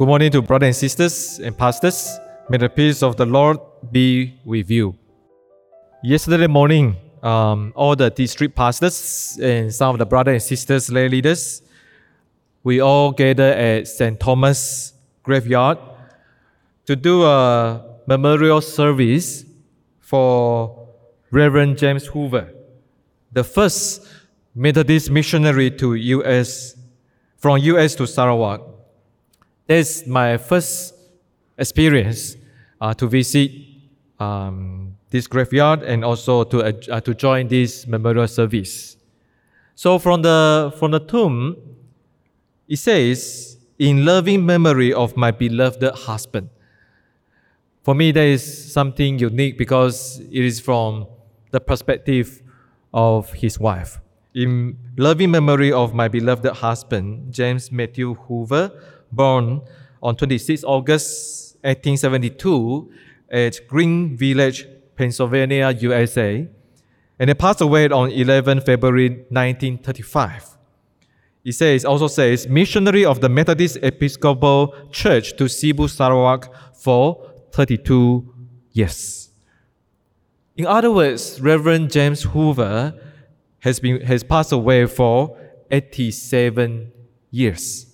Good morning to brothers and sisters and pastors. May the peace of the Lord be with you. Yesterday morning, um, all the district pastors and some of the brothers and sisters, lay leaders, we all gathered at St. Thomas Graveyard to do a memorial service for Reverend James Hoover, the first Methodist missionary to U.S. from U.S. to Sarawak. That's my first experience uh, to visit um, this graveyard and also to, uh, to join this memorial service. So from the, from the tomb, it says, in loving memory of my beloved husband. For me, that is something unique because it is from the perspective of his wife. In loving memory of my beloved husband, James Matthew Hoover, born on 26 August 1872 at Green Village, Pennsylvania, USA, and he passed away on 11 February 1935. It says, also says, missionary of the Methodist Episcopal Church to Sibu, Sarawak for 32 years. In other words, Reverend James Hoover has, been, has passed away for 87 years.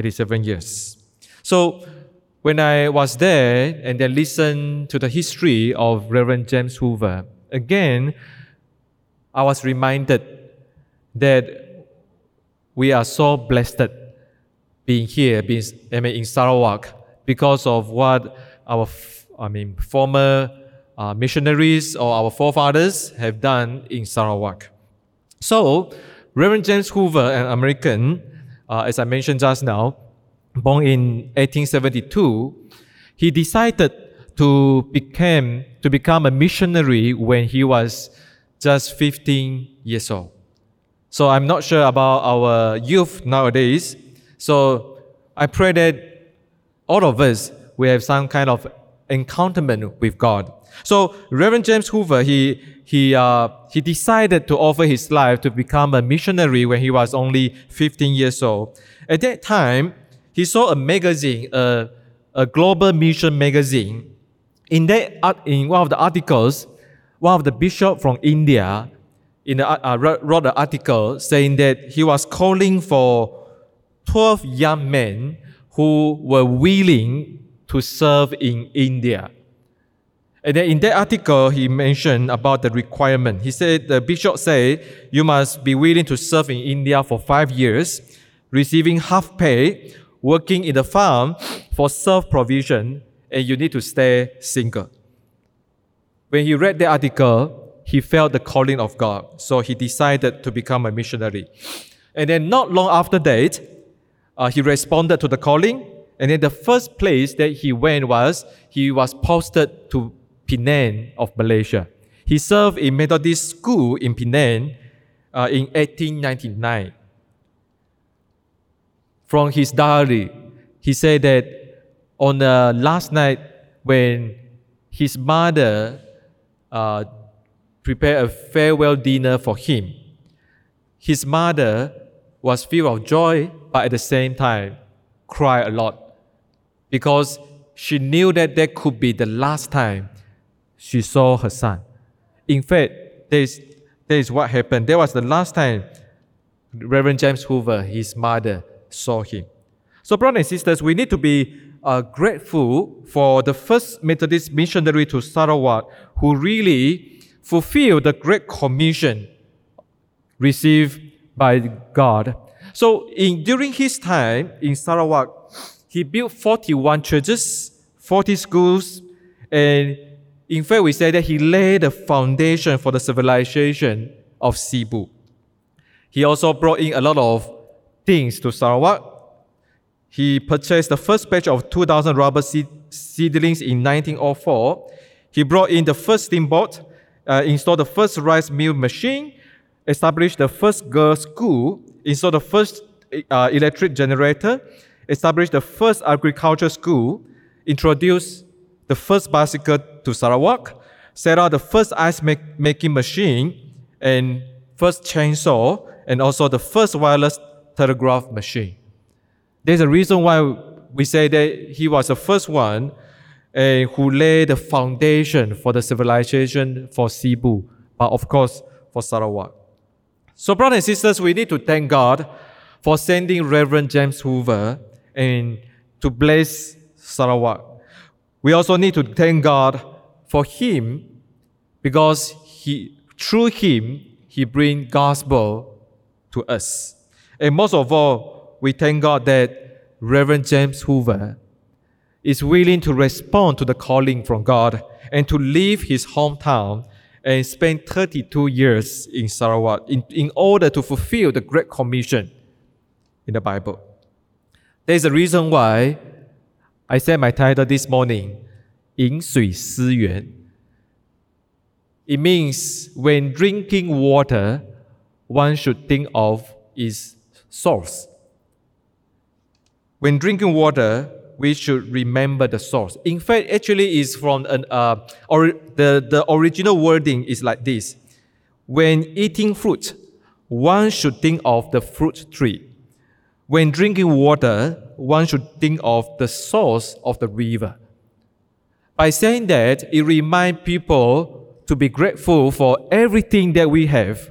87 years. So when I was there and then listened to the history of Reverend James Hoover, again, I was reminded that we are so blessed being here, being I mean, in Sarawak, because of what our, I mean, former uh, missionaries or our forefathers have done in Sarawak. So, Reverend James Hoover, an American, uh, as I mentioned just now, born in 1872, he decided to become to become a missionary when he was just 15 years old. So I'm not sure about our youth nowadays. So I pray that all of us we have some kind of encounterment with God. So Reverend James Hoover, he he uh, he decided to offer his life to become a missionary when he was only 15 years old. At that time, he saw a magazine, a, a global mission magazine. In that in one of the articles, one of the bishop from India in the, uh, wrote an article saying that he was calling for 12 young men who were willing to serve in India. And then in that article, he mentioned about the requirement. He said, the bishop said, you must be willing to serve in India for five years, receiving half pay, working in the farm for self provision, and you need to stay single. When he read the article, he felt the calling of God. So he decided to become a missionary. And then not long after that, uh, he responded to the calling. And then the first place that he went was he was posted to Penang of Malaysia. He served in Methodist school in Penang uh, in 1899. From his diary, he said that on the last night when his mother uh, prepared a farewell dinner for him, his mother was filled of joy, but at the same time cried a lot because she knew that that could be the last time she saw her son. In fact, that is, that is what happened. That was the last time Reverend James Hoover, his mother, saw him. So, brothers and sisters, we need to be uh, grateful for the first Methodist missionary to Sarawak who really fulfilled the great commission received by God. So, in, during his time in Sarawak, he built 41 churches, 40 schools, and in fact, we say that he laid the foundation for the civilization of Sibu. He also brought in a lot of things to Sarawak. He purchased the first batch of 2,000 rubber seedlings in 1904. He brought in the first steamboat, uh, installed the first rice mill machine, established the first girls' school, installed the first uh, electric generator, established the first agriculture school, introduced the first bicycle to Sarawak, set up the first ice make- making machine, and first chainsaw, and also the first wireless telegraph machine. There's a reason why we say that he was the first one uh, who laid the foundation for the civilization for Sibu, but of course for Sarawak. So, brothers and sisters, we need to thank God for sending Reverend James Hoover and to bless Sarawak. We also need to thank God for him because he, through him, he bring gospel to us. And most of all, we thank God that Reverend James Hoover is willing to respond to the calling from God and to leave his hometown and spend 32 years in Sarawak in, in order to fulfill the Great Commission in the Bible. There's a reason why I said my title this morning, 饮水思源. It means when drinking water, one should think of its source. When drinking water, we should remember the source. In fact, actually, is from an uh, or the the original wording is like this: When eating fruit, one should think of the fruit tree. When drinking water, one should think of the source of the river. By saying that, it reminds people to be grateful for everything that we have,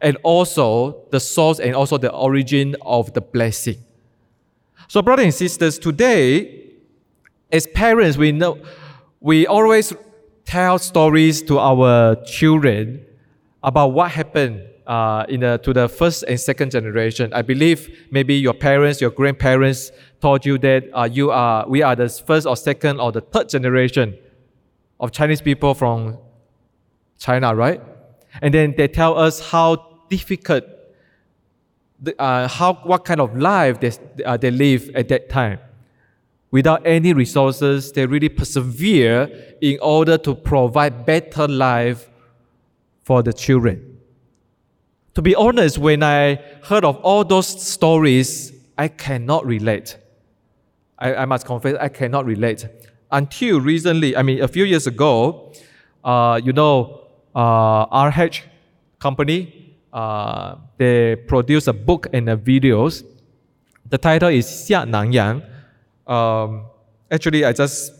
and also the source and also the origin of the blessing. So, brothers and sisters, today, as parents, we know we always tell stories to our children about what happened uh, in the, to the first and second generation. I believe maybe your parents, your grandparents told you that uh, you are, we are the first or second or the third generation of Chinese people from China, right? And then they tell us how difficult the, uh, how, what kind of life they, uh, they live at that time. Without any resources, they really persevere in order to provide better life for the children. To be honest, when I heard of all those stories, I cannot relate. I, I must confess, I cannot relate. Until recently, I mean, a few years ago, uh, you know, uh, RH company, uh, they produce a book and a videos. The title is Xia Nanyang. Um, actually, I just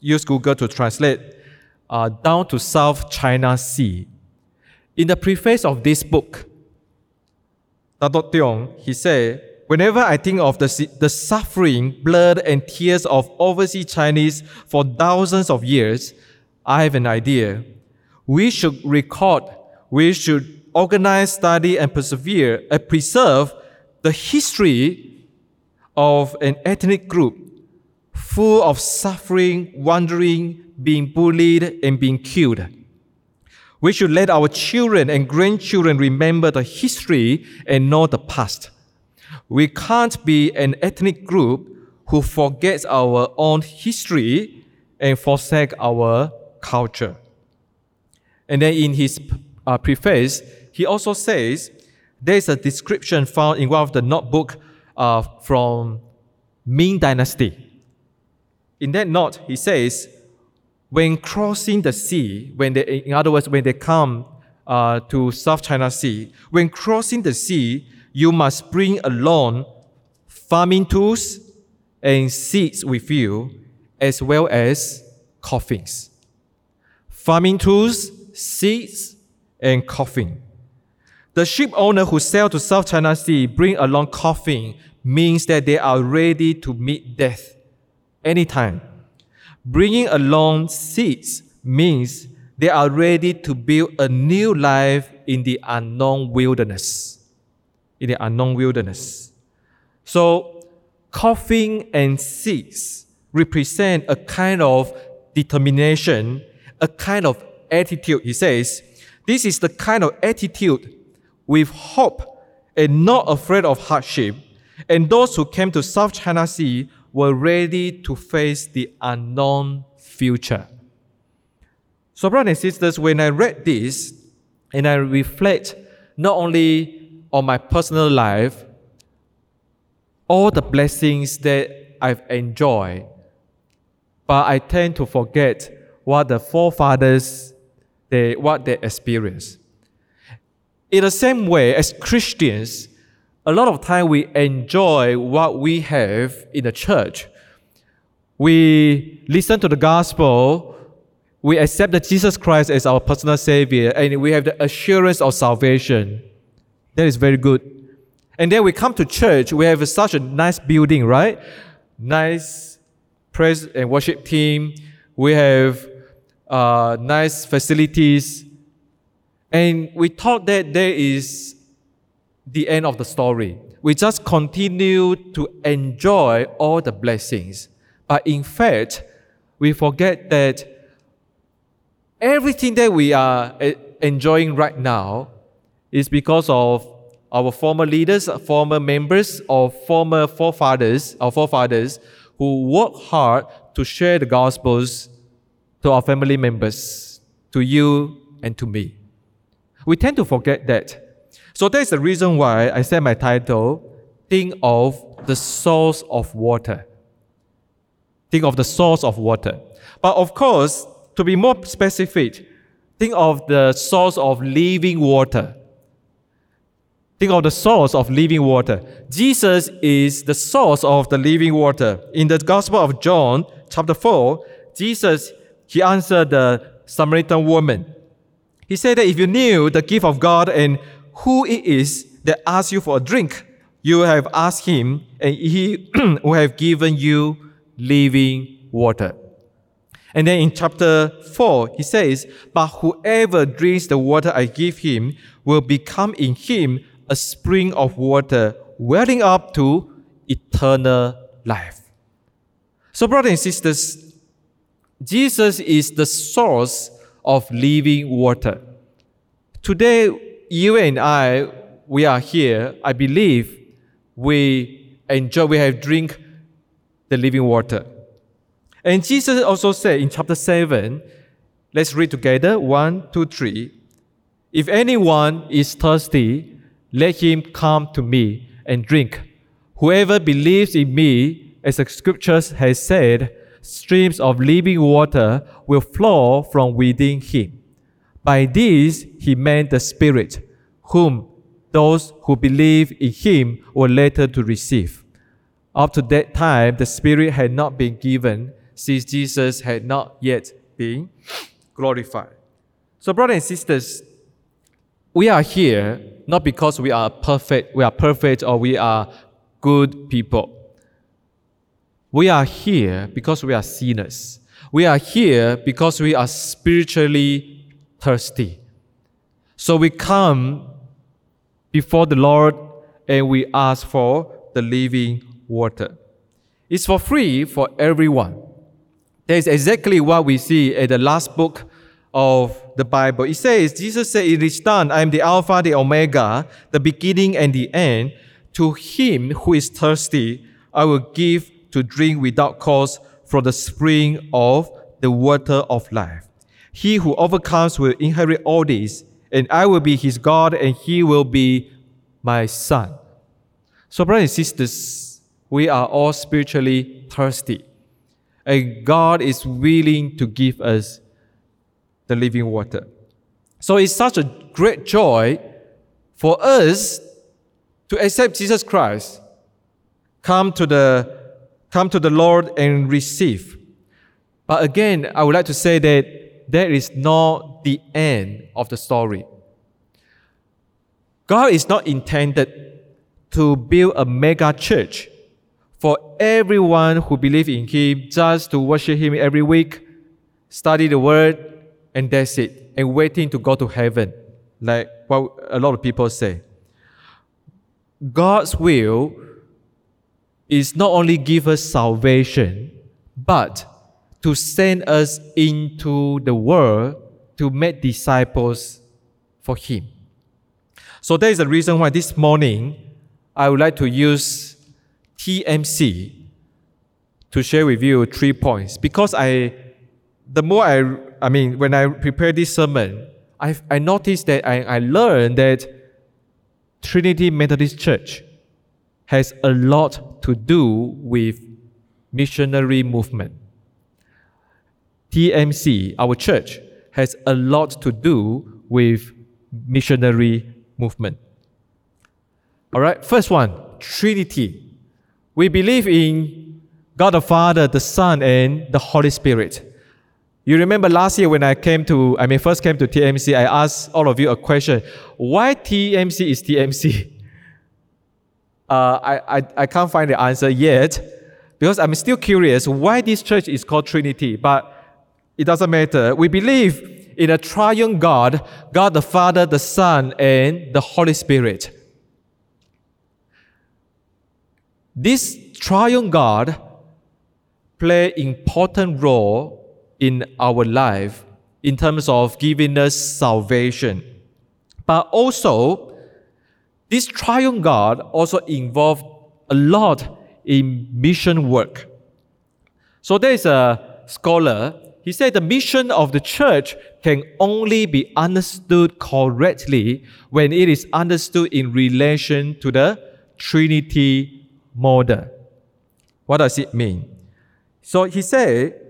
use Google to translate uh, down to South China Sea. In the preface of this book, Dato Tiong, he said, Whenever I think of the, the suffering, blood, and tears of overseas Chinese for thousands of years, I have an idea. We should record, we should organize, study, and persevere and uh, preserve the history of an ethnic group full of suffering, wandering, being bullied, and being killed. We should let our children and grandchildren remember the history and know the past. We can't be an ethnic group who forgets our own history and forsake our culture. And then in his uh, preface, he also says there is a description found in one of the notebook uh, from Ming Dynasty. In that note, he says, when crossing the sea, when they, in other words, when they come uh, to South China Sea, when crossing the sea, you must bring along farming tools and seeds with you, as well as coffins. Farming tools, seeds, and coffin. The ship owner who sail to South China Sea bring along coffin means that they are ready to meet death anytime. Bringing along seeds means they are ready to build a new life in the unknown wilderness. In the unknown wilderness. So, coffin and seeds represent a kind of determination, a kind of attitude. He says, this is the kind of attitude with hope and not afraid of hardship. And those who came to South China Sea were ready to face the unknown future. So, brothers and sisters, when I read this and I reflect not only on my personal life, all the blessings that I've enjoyed, but I tend to forget what the forefathers they what they experienced. In the same way, as Christians, a lot of time we enjoy what we have in the church, we listen to the gospel, we accept that Jesus Christ as our personal Savior, and we have the assurance of salvation. That is very good. And then we come to church, we have such a nice building, right? Nice praise and worship team. We have uh, nice facilities. And we thought that there is the end of the story. We just continue to enjoy all the blessings. But in fact, we forget that everything that we are eh, enjoying right now is because of our former leaders, former members, or former forefathers, our forefathers, who worked hard to share the gospels to our family members, to you and to me. We tend to forget that. So that's the reason why I said my title, Think of the Source of Water. Think of the source of water. But of course, to be more specific, think of the source of living water. Think of the source of living water. Jesus is the source of the living water. In the Gospel of John, chapter 4, Jesus, he answered the Samaritan woman. He said that if you knew the gift of God and who it is that asks you for a drink, you have asked him, and he will have given you living water. And then in chapter 4, he says, But whoever drinks the water I give him will become in him a spring of water welling up to eternal life. So, brothers and sisters, Jesus is the source of living water. Today, you and I, we are here. I believe we enjoy, we have drink the living water. And Jesus also said in chapter 7, let's read together one, two, three. If anyone is thirsty, let him come to me and drink. Whoever believes in me, as the scriptures has said, streams of living water will flow from within him. By this he meant the Spirit, whom those who believe in him were later to receive. Up to that time, the Spirit had not been given, since Jesus had not yet been glorified. So, brothers and sisters, we are here not because we are perfect, we are perfect, or we are good people. We are here because we are sinners. We are here because we are spiritually thirsty. So we come before the Lord and we ask for the living water. It's for free for everyone. That is exactly what we see at the last book of the Bible. It says, Jesus said, It is done. I am the Alpha, the Omega, the beginning and the end. To him who is thirsty, I will give to drink without cost from the spring of the water of life. He who overcomes will inherit all this, and I will be his God, and he will be my son. So, brothers and sisters, we are all spiritually thirsty. And God is willing to give us the living water. So it's such a great joy for us to accept Jesus Christ, come to the come to the Lord and receive. But again, I would like to say that that is not the end of the story. God is not intended to build a mega church for everyone who believe in Him just to worship Him every week, study the Word, and that's it, and waiting to go to heaven, like what a lot of people say. God's will is not only give us salvation, but to send us into the world to make disciples for Him. So that is the reason why this morning I would like to use TMC to share with you three points because I, the more I, I mean, when I prepare this sermon, I, I noticed that I, I learned that Trinity Methodist Church has a lot to do with missionary movement. TMC, our church, has a lot to do with missionary movement. All right, first one, Trinity. We believe in God the Father, the Son, and the Holy Spirit. You remember last year when I came to, I mean, first came to TMC, I asked all of you a question. Why TMC is TMC? Uh, I, I, I can't find the answer yet because I'm still curious why this church is called Trinity, but it doesn't matter. We believe in a triune God, God the Father, the Son, and the Holy Spirit. This triune God play important role in our life in terms of giving us salvation. But also, this triune God also involved a lot in mission work. So there is a scholar, he said the mission of the church can only be understood correctly when it is understood in relation to the Trinity model. What does it mean? So he said,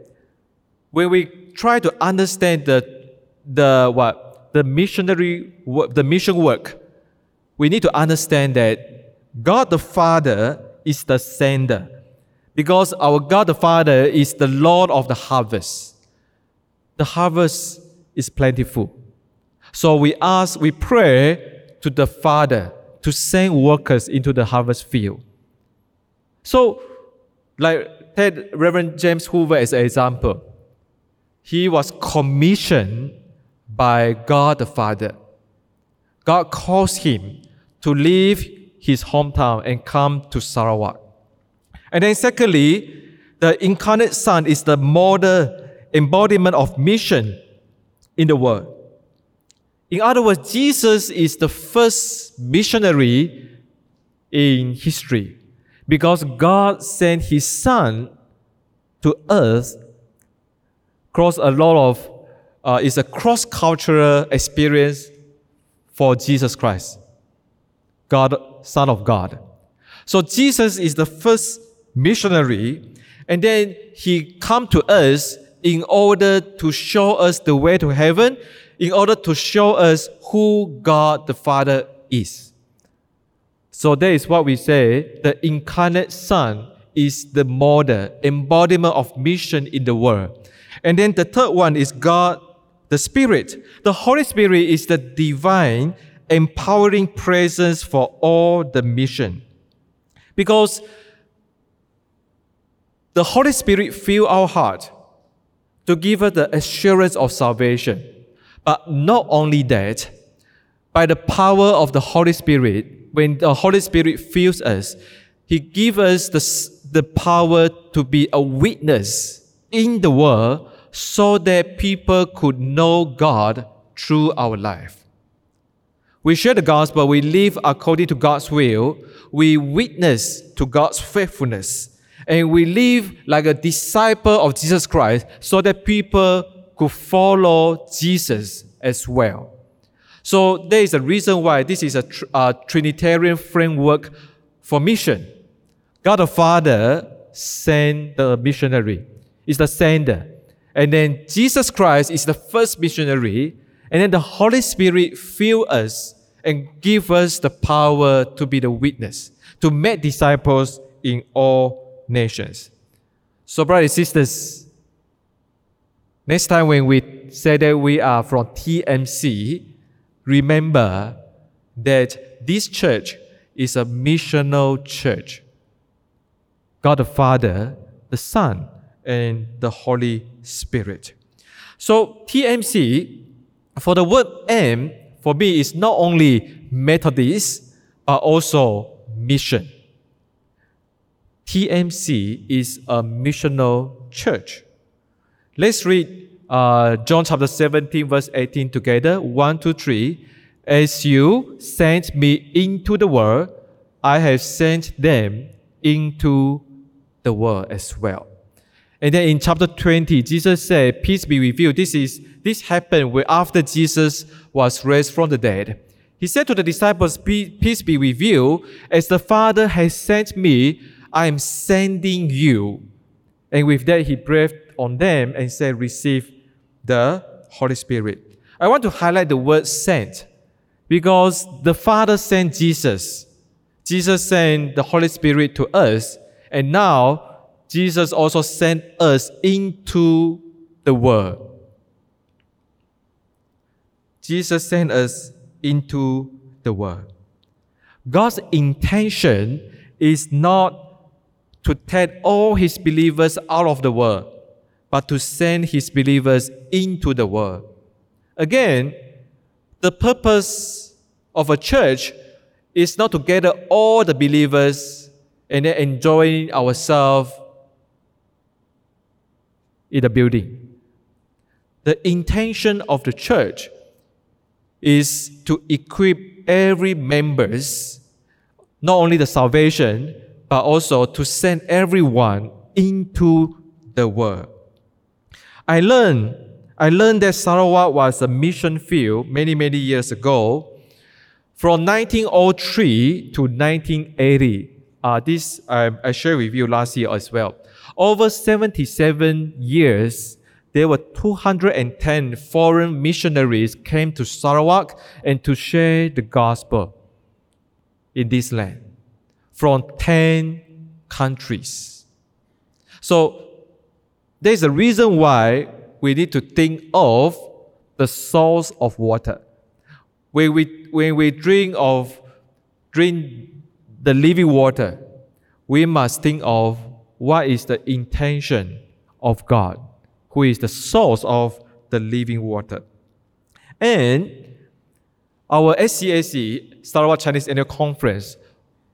when we try to understand the, the what the missionary the mission work, we need to understand that God the Father is the sender, because our God the Father is the Lord of the harvest. The harvest is plentiful, so we ask, we pray to the Father to send workers into the harvest field. So, like take Reverend James Hoover as an example he was commissioned by God the Father. God calls him to leave his hometown and come to Sarawak. And then, secondly, the incarnate Son is the model embodiment of mission in the world. In other words, Jesus is the first missionary in history because God sent his Son to earth cross a lot of, uh, it's a cross cultural experience for Jesus Christ, God, Son of God. So Jesus is the first missionary, and then he come to us in order to show us the way to heaven, in order to show us who God the Father is. So that is what we say the incarnate Son is the model, embodiment of mission in the world. And then the third one is God, the Spirit. The Holy Spirit is the divine, empowering presence for all the mission. Because the Holy Spirit fills our heart to give us the assurance of salvation. But not only that, by the power of the Holy Spirit, when the Holy Spirit fills us, He gives us the, the power to be a witness in the world so that people could know God through our life. We share the gospel, we live according to God's will, we witness to God's faithfulness, and we live like a disciple of Jesus Christ so that people could follow Jesus as well. So there is a reason why this is a, tr- a Trinitarian framework for mission. God the Father sent the missionary, is the sender. And then Jesus Christ is the first missionary. And then the Holy Spirit fill us and give us the power to be the witness, to make disciples in all nations. So, brothers and sisters, next time when we say that we are from TMC, remember that this church is a missional church. God the Father, the Son, and the Holy Spirit. So TMC, for the word M, for me is not only Methodist, but also mission. TMC is a missional church. Let's read uh, John chapter 17, verse 18 together. One, two, three. As you sent me into the world, I have sent them into the world as well. And then in chapter 20, Jesus said, Peace be with you. This is this happened after Jesus was raised from the dead. He said to the disciples, Peace be with you. As the Father has sent me, I am sending you. And with that, he breathed on them and said, Receive the Holy Spirit. I want to highlight the word sent because the Father sent Jesus. Jesus sent the Holy Spirit to us. And now Jesus also sent us into the world. Jesus sent us into the world. God's intention is not to take all his believers out of the world, but to send his believers into the world. Again, the purpose of a church is not to gather all the believers and then enjoy ourselves in the building. The intention of the church is to equip every members not only the salvation but also to send everyone into the world. I learned I learned that Sarawak was a mission field many many years ago. From 1903 to 1980, uh, this I, I shared with you last year as well. Over 77 years, there were 210 foreign missionaries came to Sarawak and to share the gospel in this land from 10 countries. So there's a reason why we need to think of the source of water. When we, when we drink of drink the living water, we must think of what is the intention of God who is the source of the living water. And our SCAC, Sarawak Chinese Annual Conference,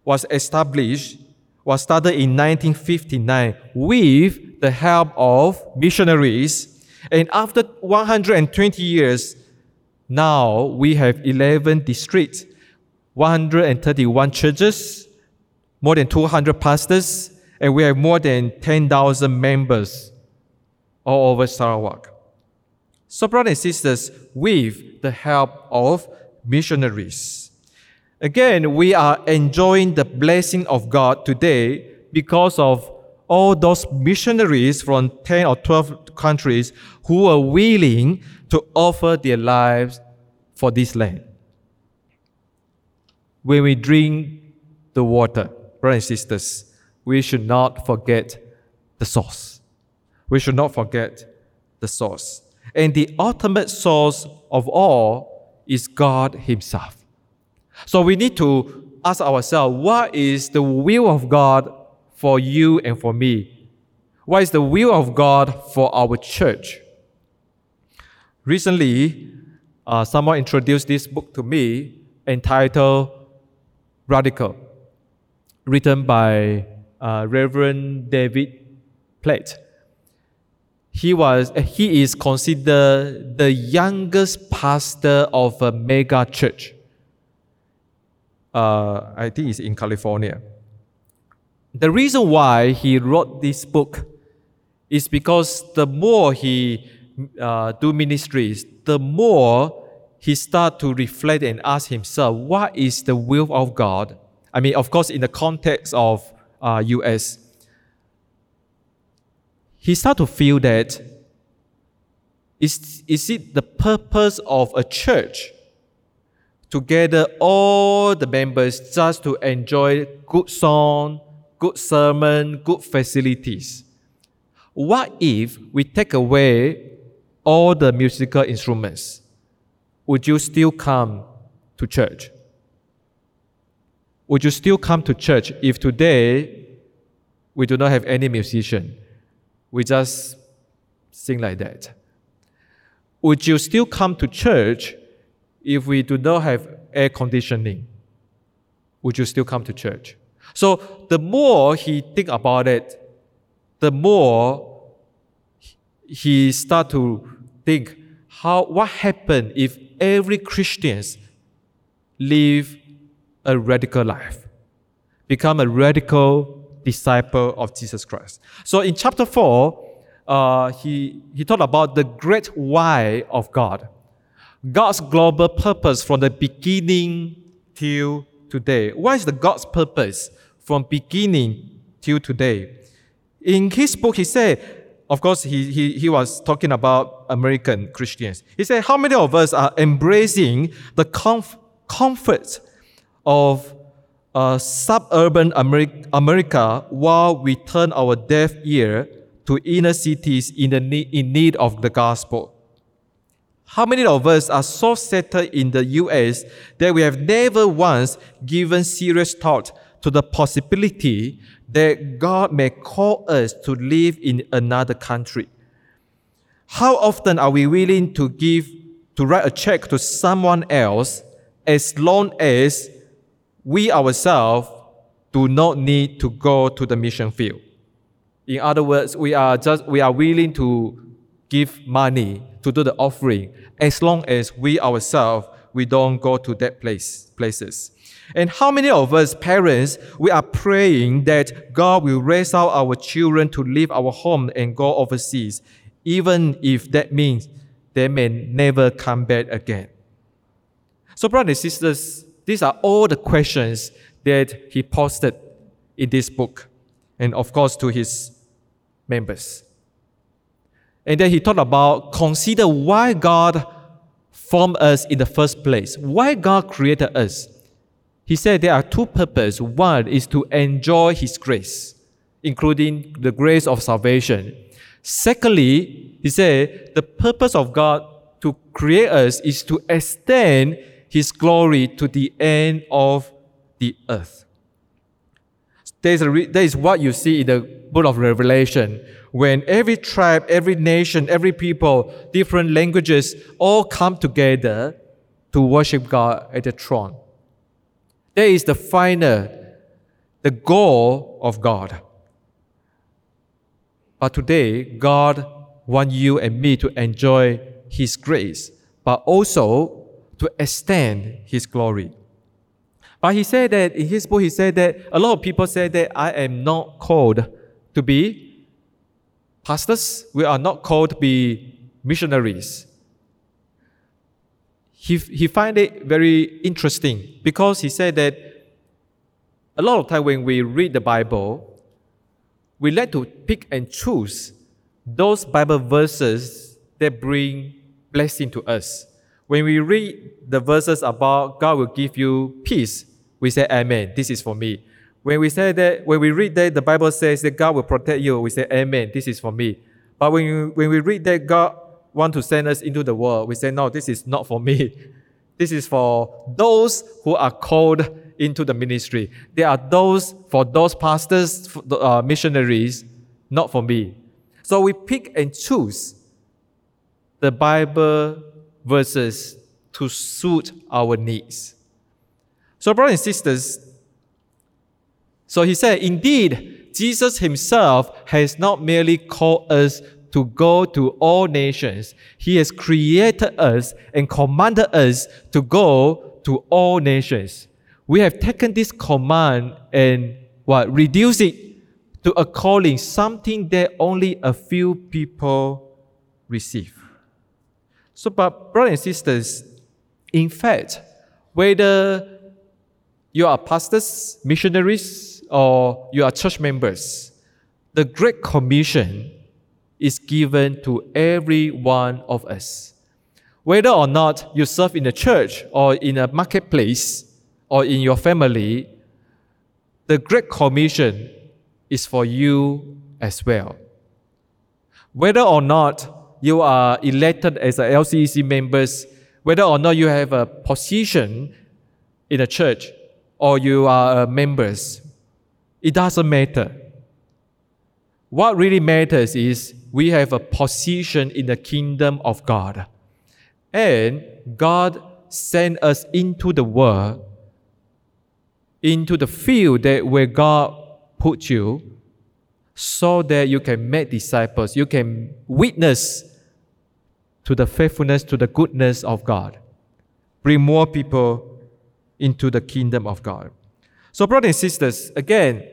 was established, was started in 1959 with the help of missionaries. And after 120 years, now we have 11 districts, 131 churches, more than 200 pastors, and we have more than 10,000 members all over Sarawak. So, brothers and sisters, with the help of missionaries. Again, we are enjoying the blessing of God today because of all those missionaries from 10 or 12 countries who are willing to offer their lives for this land. When we drink the water, brothers and sisters, we should not forget the source we should not forget the source. And the ultimate source of all is God Himself. So we need to ask ourselves what is the will of God for you and for me? What is the will of God for our church? Recently, uh, someone introduced this book to me entitled Radical, written by uh, Reverend David Platt he was he is considered the youngest pastor of a mega church. Uh, I think it's in California. The reason why he wrote this book is because the more he uh, do ministries, the more he start to reflect and ask himself, what is the will of God? I mean, of course, in the context of uh, U.S he start to feel that is, is it the purpose of a church to gather all the members just to enjoy good song, good sermon, good facilities? What if we take away all the musical instruments? Would you still come to church? Would you still come to church if today we do not have any musician? we just sing like that. Would you still come to church if we do not have air conditioning? Would you still come to church? So the more he think about it, the more he start to think how what happened if every Christians live a radical life, become a radical disciple of Jesus Christ. So in chapter 4, uh, he, he talked about the great why of God. God's global purpose from the beginning till today. What is the God's purpose from beginning till today? In his book, he said, of course, he, he, he was talking about American Christians. He said, How many of us are embracing the comf- comfort of uh, suburban Ameri- America while we turn our deaf ear to inner cities in, the ne- in need of the gospel. How many of us are so settled in the US that we have never once given serious thought to the possibility that God may call us to live in another country? How often are we willing to give, to write a check to someone else as long as we ourselves do not need to go to the mission field? In other words, we are just, we are willing to give money to do the offering. As long as we ourselves we don't go to that place places. And how many of us parents we are praying that god will raise out our children to leave our home and go overseas even if that means they may never come back again? So brothers and sisters these are all the questions that he posted in this book and of course to his members and then he talked about consider why God formed us in the first place, why God created us. He said there are two purposes. One is to enjoy His grace, including the grace of salvation. Secondly, he said the purpose of God to create us is to extend His glory to the end of the earth. That is, re- what you see in the book of Revelation when every tribe, every nation, every people, different languages all come together to worship God at the throne. That is the final, the goal of God. But today, God wants you and me to enjoy His grace, but also to extend His glory. But he said that in his book, he said that a lot of people say that I am not called to be pastors, we are not called to be missionaries. He, he find it very interesting because he said that a lot of time when we read the Bible, we like to pick and choose those Bible verses that bring blessing to us. When we read the verses about God will give you peace, we say, Amen, this is for me. When we say that, when we read that the Bible says that God will protect you, we say, Amen, this is for me. But when, you, when we read that God want to send us into the world, we say, no, this is not for me. This is for those who are called into the ministry. There are those for those pastors, uh, missionaries, not for me. So we pick and choose the Bible verses to suit our needs. So, brothers and sisters, so he said, Indeed, Jesus himself has not merely called us to go to all nations, he has created us and commanded us to go to all nations. We have taken this command and what reduce it to a calling, something that only a few people receive. So, but brothers and sisters, in fact, whether you are pastors, missionaries, or you are church members, the Great Commission is given to every one of us. Whether or not you serve in a church or in a marketplace or in your family, the Great Commission is for you as well. Whether or not you are elected as a LCEC members, whether or not you have a position in a church or you are members, it doesn't matter. What really matters is we have a position in the kingdom of God. And God sent us into the world, into the field that where God put you, so that you can make disciples, you can witness to the faithfulness, to the goodness of God. Bring more people into the kingdom of God. So, brothers and sisters, again,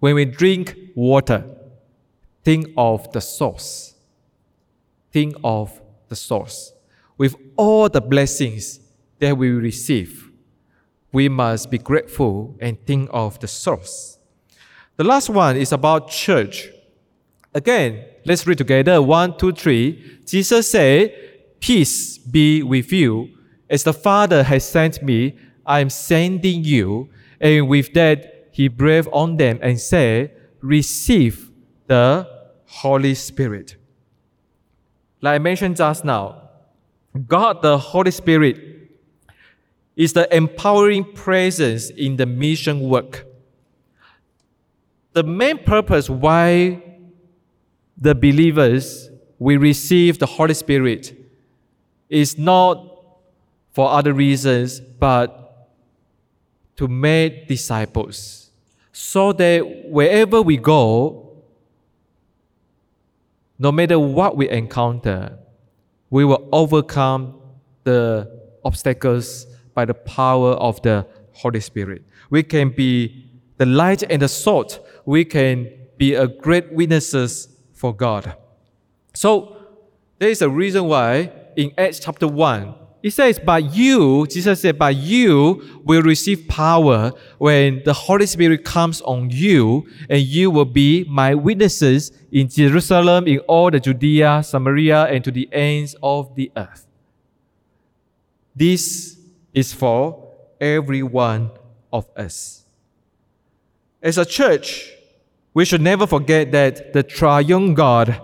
when we drink water, think of the source. Think of the source. With all the blessings that we receive, we must be grateful and think of the source. The last one is about church. Again, let's read together. One, two, three. Jesus said, Peace be with you. As the Father has sent me, I am sending you And with that, he breathed on them and said, Receive the Holy Spirit. Like I mentioned just now, God, the Holy Spirit, is the empowering presence in the mission work. The main purpose why the believers we receive the Holy Spirit is not for other reasons, but to make disciples. So that wherever we go, no matter what we encounter, we will overcome the obstacles by the power of the Holy Spirit. We can be the light and the salt. We can be a great witnesses for God. So there is a reason why in Acts chapter 1, it says, But you, Jesus said, But you will receive power when the Holy Spirit comes on you, and you will be my witnesses in Jerusalem, in all the Judea, Samaria, and to the ends of the earth. This is for every one of us. As a church, we should never forget that the triune God,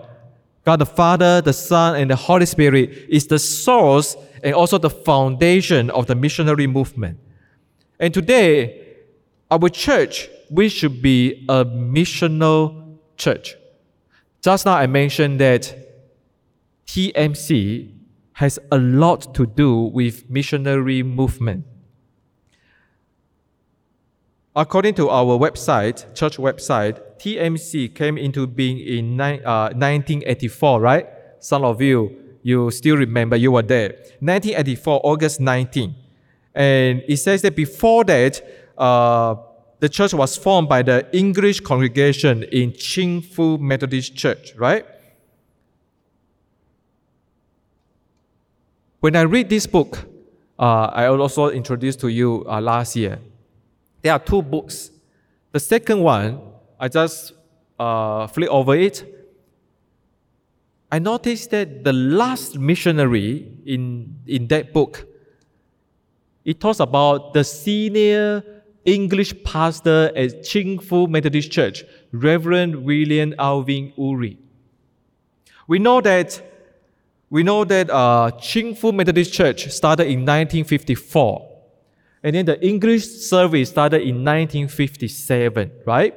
God the Father, the Son, and the Holy Spirit, is the source and also the foundation of the missionary movement. And today, our church, we should be a missional church. Just now I mentioned that TMC has a lot to do with missionary movement. According to our website, church website, TMC came into being in uh, 1984, right? Some of you, you still remember you were there. 1984, August 19. And it says that before that, uh, the church was formed by the English congregation in Chingfu Methodist Church, right? When I read this book, uh, I also introduced to you uh, last year. There are two books. The second one, I just uh, flip over it. I noticed that the last missionary in, in that book, it talks about the senior English pastor at Chingfu Methodist Church, Reverend William Alvin Uri. We know that we know that uh, Methodist Church started in 1954. And then the English service started in 1957, right?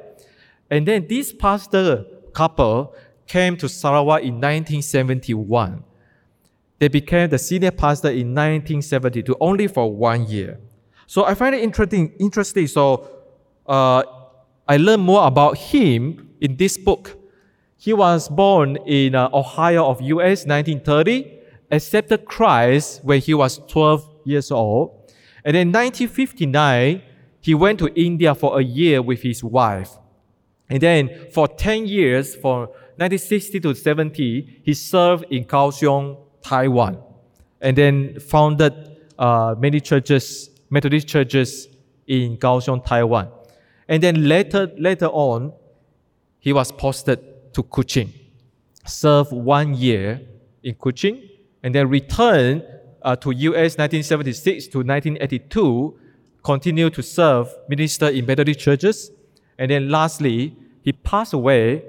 And then this pastor couple came to Sarawak in 1971. They became the senior pastor in 1972, only for one year. So I find it interesting. Interesting. So uh, I learned more about him in this book. He was born in uh, Ohio of US 1930, accepted Christ when he was 12 years old. And in 1959, he went to India for a year with his wife. And then for 10 years, from 1960 to 70, he served in Kaohsiung, Taiwan. And then founded uh, many churches, Methodist churches in Kaohsiung, Taiwan. And then later, later on, he was posted to Kuching, served one year in Kuching, and then returned uh, to US 1976 to 1982, continued to serve, minister in Methodist churches, and then lastly, he passed away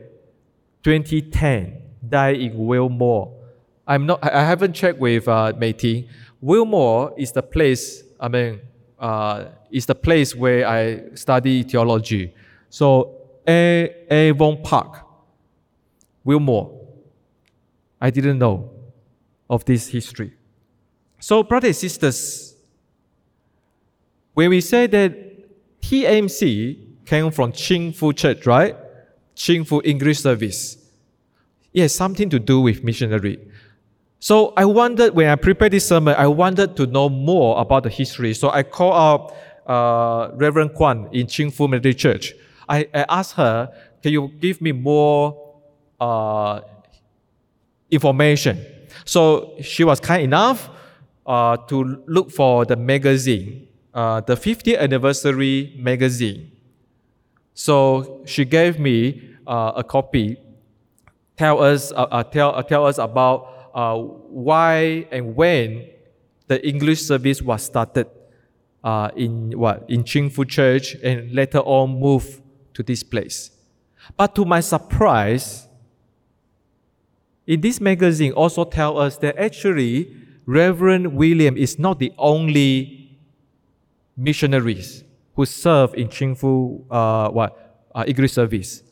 2010, died in Wilmore. I'm not, I haven't checked with uh, Mei Wilmore is the place, I mean, uh, is the place where I study theology. So, A. Avon Park, Wilmore. I didn't know of this history. So, brothers and sisters, when we say that TMC came from Chingfu Church, right? Chingfu English Service. It has something to do with missionary. So I wondered, when I prepared this sermon, I wanted to know more about the history. So I called up uh, Reverend Kwan in Chingfu Methodist Church. I, I asked her, can you give me more uh, information. So she was kind enough uh, to look for the magazine, uh, the 50th anniversary magazine. So she gave me uh, a copy, tell us, uh, uh, tell, uh, tell us about why and when the English service was started uh, in what in Chingfu Church and later on moved to this place. But to my surprise, in this magazine also tell us that actually Reverend William is not the only missionaries who serve in Chingfu uh, what uh, English service.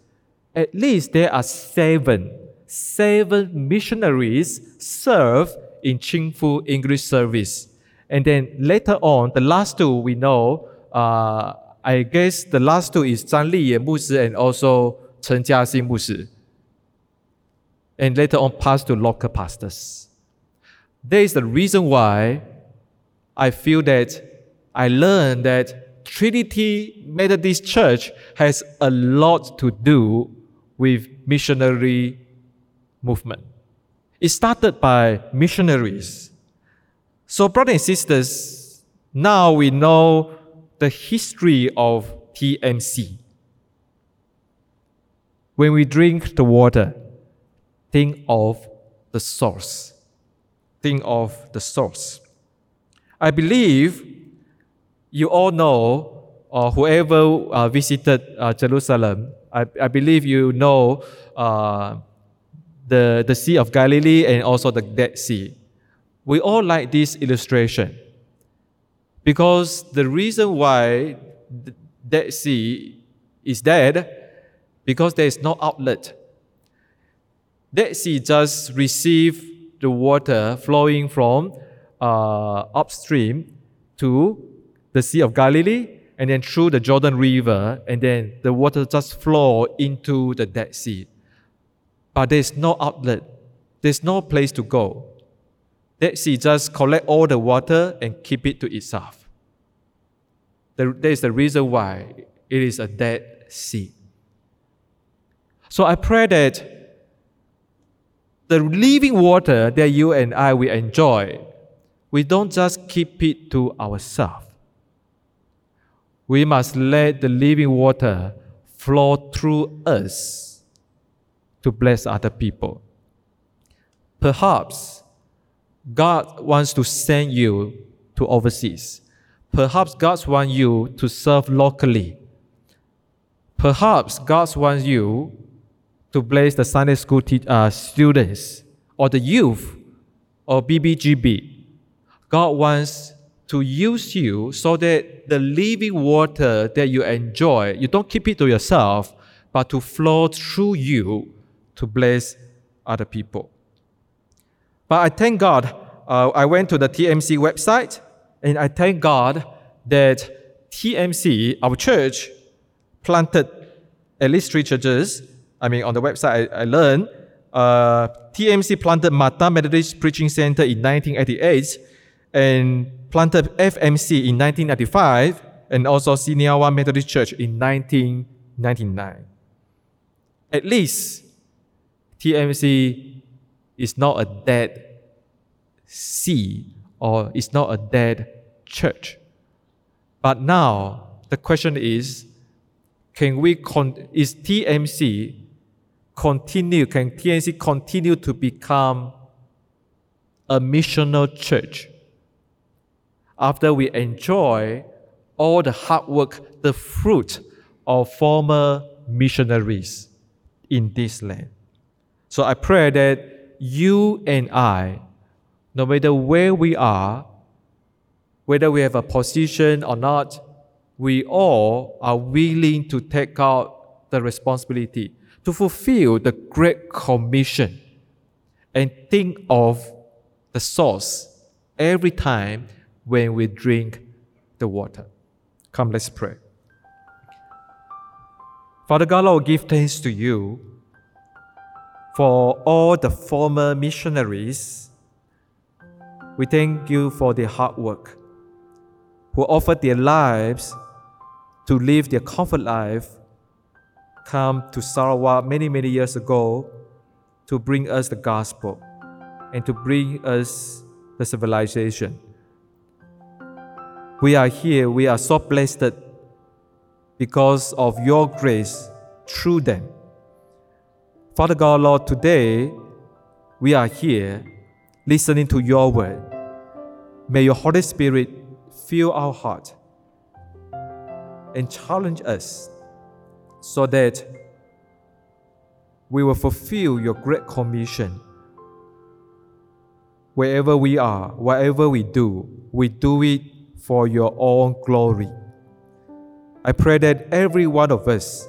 At least there are seven seven missionaries serve in Chingfu English service. And then later on, the last two we know, uh, I guess the last two is Zhang Liye Musi and also Chen Jiaxin Musi. And later on passed to local pastors. There is the reason why I feel that I learned that Trinity Methodist Church has a lot to do with missionary movement. It started by missionaries. So, brothers and sisters, now we know the history of TMC. When we drink the water, think of the source. Think of the source. I believe you all know, or whoever uh, visited uh, Jerusalem, I, I, believe you know uh, the, the Sea of Galilee and also the Dead Sea. We all like this illustration because the reason why the Dead Sea is dead because there is no outlet. Dead Sea just receive the water flowing from uh, upstream to the Sea of Galilee and then through the Jordan River, and then the water just flow into the Dead Sea but there's no outlet. There's no place to go. Dead sea just collect all the water and keep it to itself. That is the reason why it is a dead sea. So I pray that the living water that you and I will enjoy, we don't just keep it to ourselves. We must let the living water flow through us to bless other people. Perhaps God wants to send you to overseas. Perhaps God wants you to serve locally. Perhaps God wants you to bless the Sunday school te- uh, students or the youth or BBGB. God wants to use you so that the living water that you enjoy, you don't keep it to yourself, but to flow through you to bless other people. But I thank God, uh, I went to the TMC website and I thank God that TMC, our church, planted at least three churches. I mean, on the website, I, I learned uh, TMC planted Mata Methodist Preaching Center in 1988 and planted FMC in 1995 and also Siniawa Methodist Church in 1999. At least TMC is not a dead sea or it's not a dead church. But now the question is can we con- is TMC continue can TMC continue to become a missional church after we enjoy all the hard work the fruit of former missionaries in this land. So I pray that you and I, no matter where we are, whether we have a position or not, we all are willing to take out the responsibility to fulfill the Great Commission and think of the source every time when we drink the water. Come, let's pray. Father God, Lord, give thanks to you for all the former missionaries. We thank you for their hard work, who offered their lives to live their comfort life, come to Sarawak many, many years ago to bring us the gospel and to bring us the civilization. We are here, we are so blessed because of your grace through them. Father God, Lord, today we are here listening to your word. May your Holy Spirit fill our heart and challenge us so that we will fulfill your great commission. Wherever we are, whatever we do, we do it for your own glory. I pray that every one of us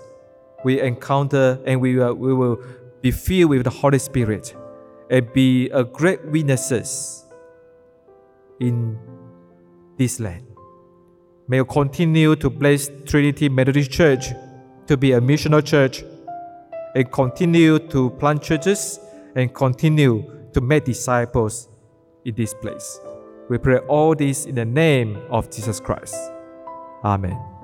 we encounter and we, uh, we will be filled with the Holy Spirit and be a great witnesses in this land. May you continue to bless Trinity Methodist Church to be a missional church and continue to plant churches and continue to make disciples in this place. We pray all this in the name of Jesus Christ. Amen.